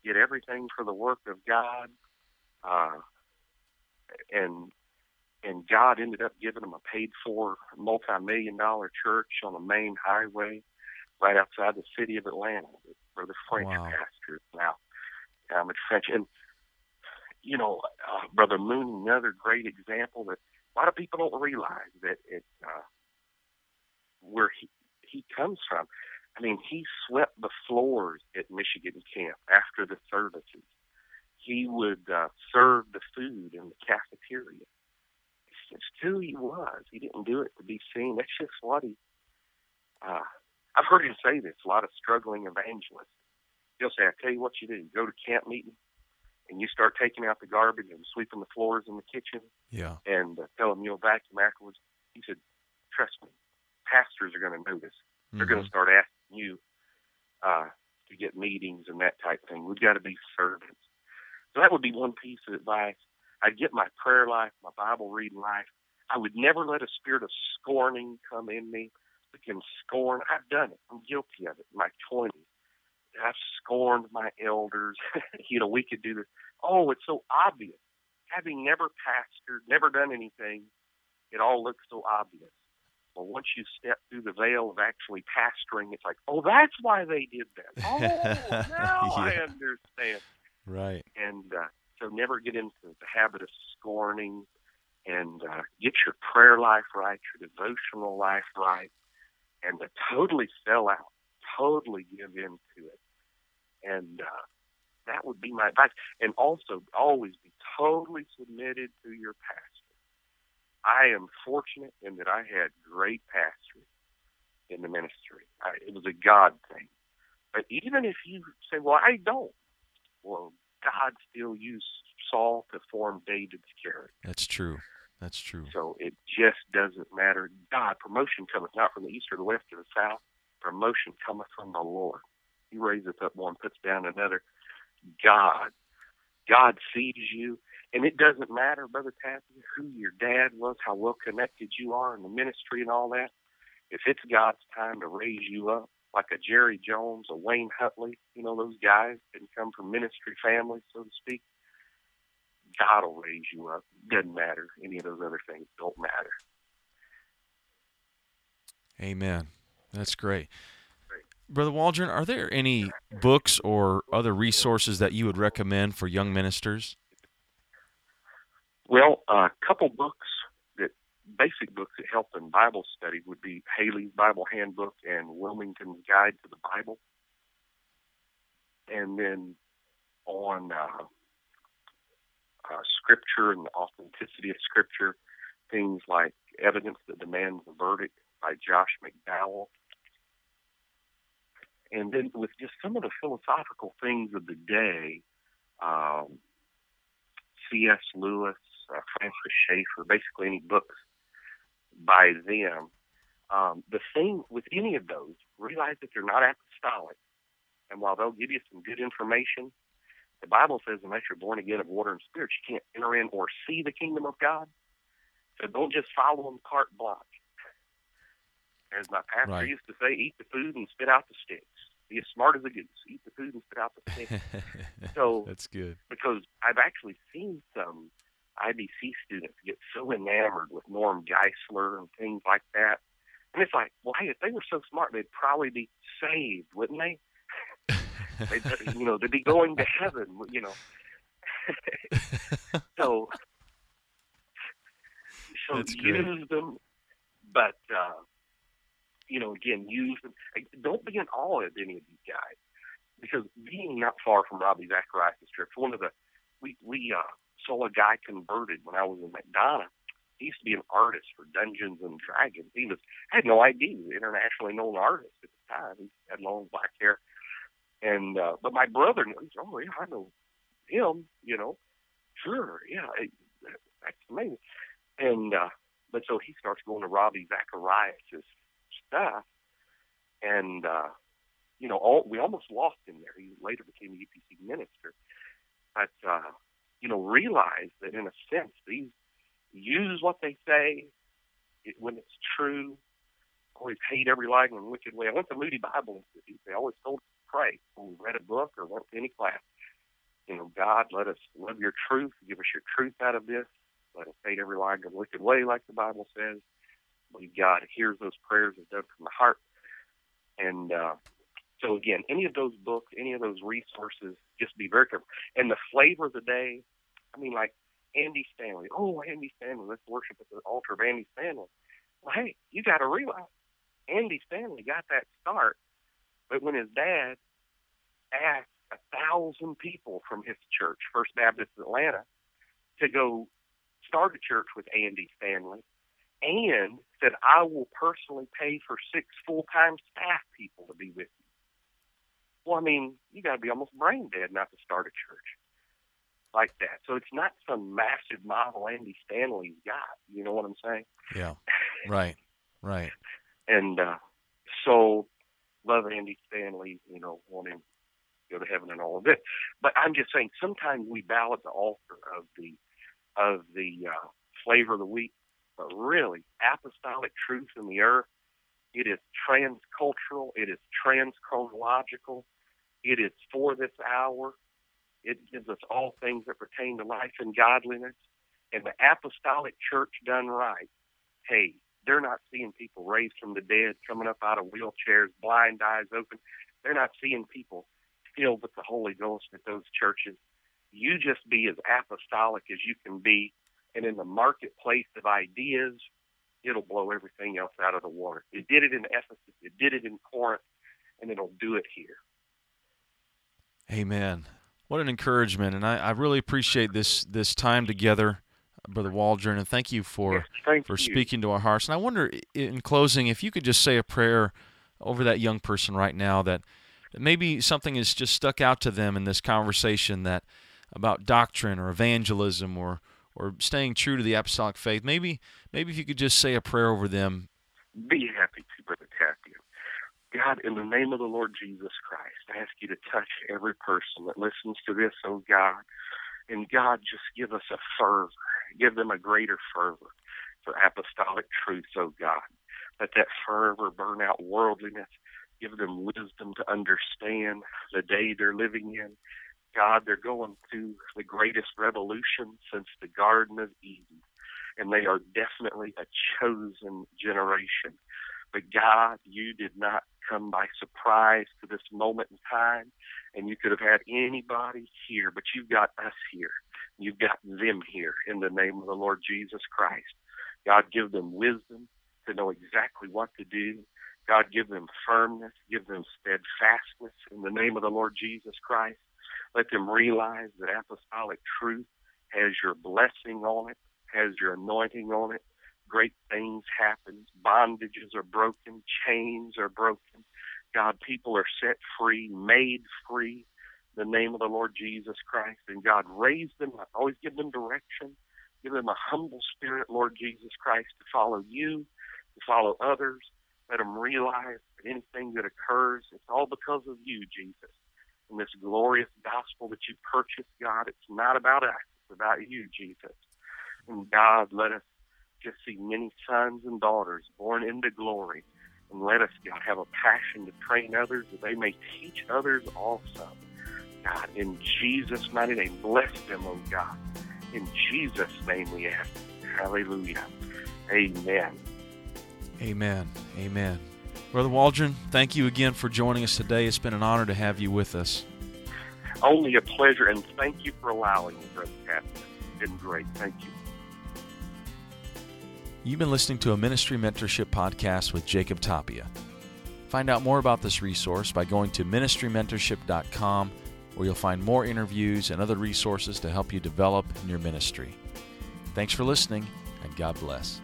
did everything for the work of God, uh, and and God ended up giving him a paid for multi million dollar church on a main highway right outside the city of Atlanta where the French Wow. pastor now. Um, it's French. And, you know, uh, Brother Moon, another great example that a lot of people don't realize that it, uh, where he, he comes from. I mean, he swept the floors at Michigan camp after the services. He would uh, serve the food in the cafeteria. It's just who he was. He didn't do it to be seen. That's just what he. Uh, I've heard him say this. A lot of struggling evangelists. He'll say, "I tell you what you do. Go to camp meeting, and you start taking out the garbage and sweeping the floors in the kitchen, Yeah. and uh, tell them you'll vacuum afterwards." He said, "Trust me, pastors are going to notice. They're going to start asking you uh, to get meetings and that type of thing. We've got to be servants. So that would be one piece of advice. I'd get my prayer life, my Bible reading life. I would never let a spirit of scorning come in me. Because scorn, I've done it. I'm guilty of it in my 20s. I've scorned my elders. you know, we could do this. Oh, it's so obvious. Having never pastored, never done anything, it all looks so obvious. Well, once you step through the veil of actually pastoring, it's like, oh, that's why they did that. Oh, now I understand. Right. And uh, so never get into the habit of scorning and uh, get your prayer life right, your devotional life right, and to totally sell out, totally give into it. And uh, that would be my advice. And also, always be totally submitted to your pastor. I am fortunate in that I had great pastors in the ministry. I, it was a God thing. But even if you say, well, I don't, well, God still used Saul to form David's character. That's true. That's true. So it just doesn't matter. God, promotion cometh not from the east or the west or the south. Promotion cometh from the Lord. He raiseth up one, puts down another. God. God sees you. And it doesn't matter, Brother Tapia, who your dad was, how well connected you are in the ministry and all that. If it's God's time to raise you up, like a Jerry Jones, a Wayne Huntley, you know, those guys didn't come from ministry families, so to speak. God will raise you up. Doesn't matter. Any of those other things don't matter. Amen. That's great. Brother Waldron, are there any books or other resources that you would recommend for young ministers? Well, a couple books that basic books that help in Bible study would be Halley's Bible Handbook and Wilmington's Guide to the Bible. And then on uh, uh, Scripture and the authenticity of Scripture, things like Evidence That Demands a Verdict by Josh McDowell. And then with just some of the philosophical things of the day, um, C.S. Lewis, uh, Francis Schaeffer, basically any books by them. Um, the thing with any of those, realize that they're not apostolic. And while they'll give you some good information, the Bible says unless you're born again of water and spirit, you can't enter in or see the kingdom of God. So don't just follow them carte blanche. As my pastor Right. used to say, eat the food and spit out the sticks. Be as smart as a goose. Eat the food and spit out the sticks. So- That's good. because I've actually seen some IBC students get so enamored with Norm Geisler and things like that. And it's like, well, hey, if they were so smart, they'd probably be saved, wouldn't they? They'd, you know, they'd be going to heaven, you know. so, so That's great. use them, but uh, you know, again, use them. Don't be in awe of any of these guys because being not far from Ravi Zacharias' church, one of the we we uh, saw a guy converted when I was in McDonough. He used to be an artist for Dungeons and Dragons. He was I had no idea he was an internationally known artist at the time. He had long black hair, and uh, but my brother knew. He "Oh yeah, I know him." You know, sure, yeah, it, that's amazing. And uh, but so he starts going to Ravi Zacharias' stuff, and uh, you know, all we almost lost him there. He later became a UPC minister, but uh, you know, realized that in a sense these use what they say when it's true. Always hate every lying and wicked way. I went to Moody Bible Institute. They always told us to pray when we read a book or went to any class. You know, God, let us love your truth. Give us your truth out of this. Let us hate every lying and wicked way, like the Bible says. Believe God hears those prayers and done from the heart. And uh, so again, any of those books, any of those resources, just be very careful. And the flavor of the day, I mean, like Andy Stanley. Oh, Andy Stanley, let's worship at the altar of Andy Stanley. Well, hey, you got to realize Andy Stanley got that start, but when his dad asked a thousand people from his church, First Baptist Atlanta, to go start a church with Andy Stanley, and said, I will personally pay for six full time staff people to be with. Well, I mean, you got to be almost brain dead not to start a church like that. So it's not some massive model Andy Stanley's got. You know what I'm saying? Yeah. Right. Right. and uh, so love Andy Stanley. You know, want him to go to heaven and all of it. But I'm just saying, sometimes we bow at the altar of the of the uh, flavor of the week, but really apostolic truth in the earth. It is transcultural. It is transchronological. It is for this hour. It gives us all things that pertain to life and godliness. And the apostolic church done right, hey, they're not seeing people raised from the dead, coming up out of wheelchairs, blind eyes open. They're not seeing people filled with the Holy Ghost at those churches. You just be as apostolic as you can be, and in the marketplace of ideas, it'll blow everything else out of the water. It did it in Ephesus, it did it in Corinth, and it'll do it here. Amen. What an encouragement, and I, I really appreciate this this time together, Brother Waldron, and thank you for yes, for you. speaking to our hearts. And I wonder, in closing, if you could just say a prayer over that young person right now that, that maybe something is just stuck out to them in this conversation that about doctrine or evangelism or or staying true to the apostolic faith. Maybe maybe if you could just say a prayer over them. Be happy to, Brother Tapia. God, in the name of the Lord Jesus Christ, I ask you to touch every person that listens to this, oh God. And God, just give us a fervor, give them a greater fervor for apostolic truth, oh God. Let that fervor burn out worldliness, give them wisdom to understand the day they're living in. God, they're going through the greatest revolution since the Garden of Eden, and they are definitely a chosen generation. But God, you did not come by surprise to this moment in time, and you could have had anybody here, but you've got us here. You've got them here in the name of the Lord Jesus Christ. God, give them wisdom to know exactly what to do. God, give them firmness, give them steadfastness in the name of the Lord Jesus Christ. Let them realize that apostolic truth has your blessing on it, has your anointing on it, great things happen. Bondages are broken, chains are broken. God, people are set free, made free. The name of the Lord Jesus Christ. And God, raise them up. Always give them direction. Give them a humble spirit, Lord Jesus Christ, to follow you, to follow others. Let them realize that anything that occurs, it's all because of you, Jesus. And this glorious gospel that you purchased, God, it's not about us. It's about you, Jesus. And God, let us just see many sons and daughters born into glory. And let us, God, have a passion to train others that they may teach others also. God, in Jesus' mighty name, bless them, oh God. In Jesus' name we ask. Hallelujah. Amen. Amen. Amen. Brother Waldron, thank you again for joining us today. It's been an honor to have you with us. Only a pleasure, and thank you for allowing me, Brother Captain. It's been great. Thank you. You've been listening to a ministry mentorship podcast with Jacob Tapia. Find out more about this resource by going to ministrymentorship.com, where you'll find more interviews and other resources to help you develop in your ministry. Thanks for listening, and God bless.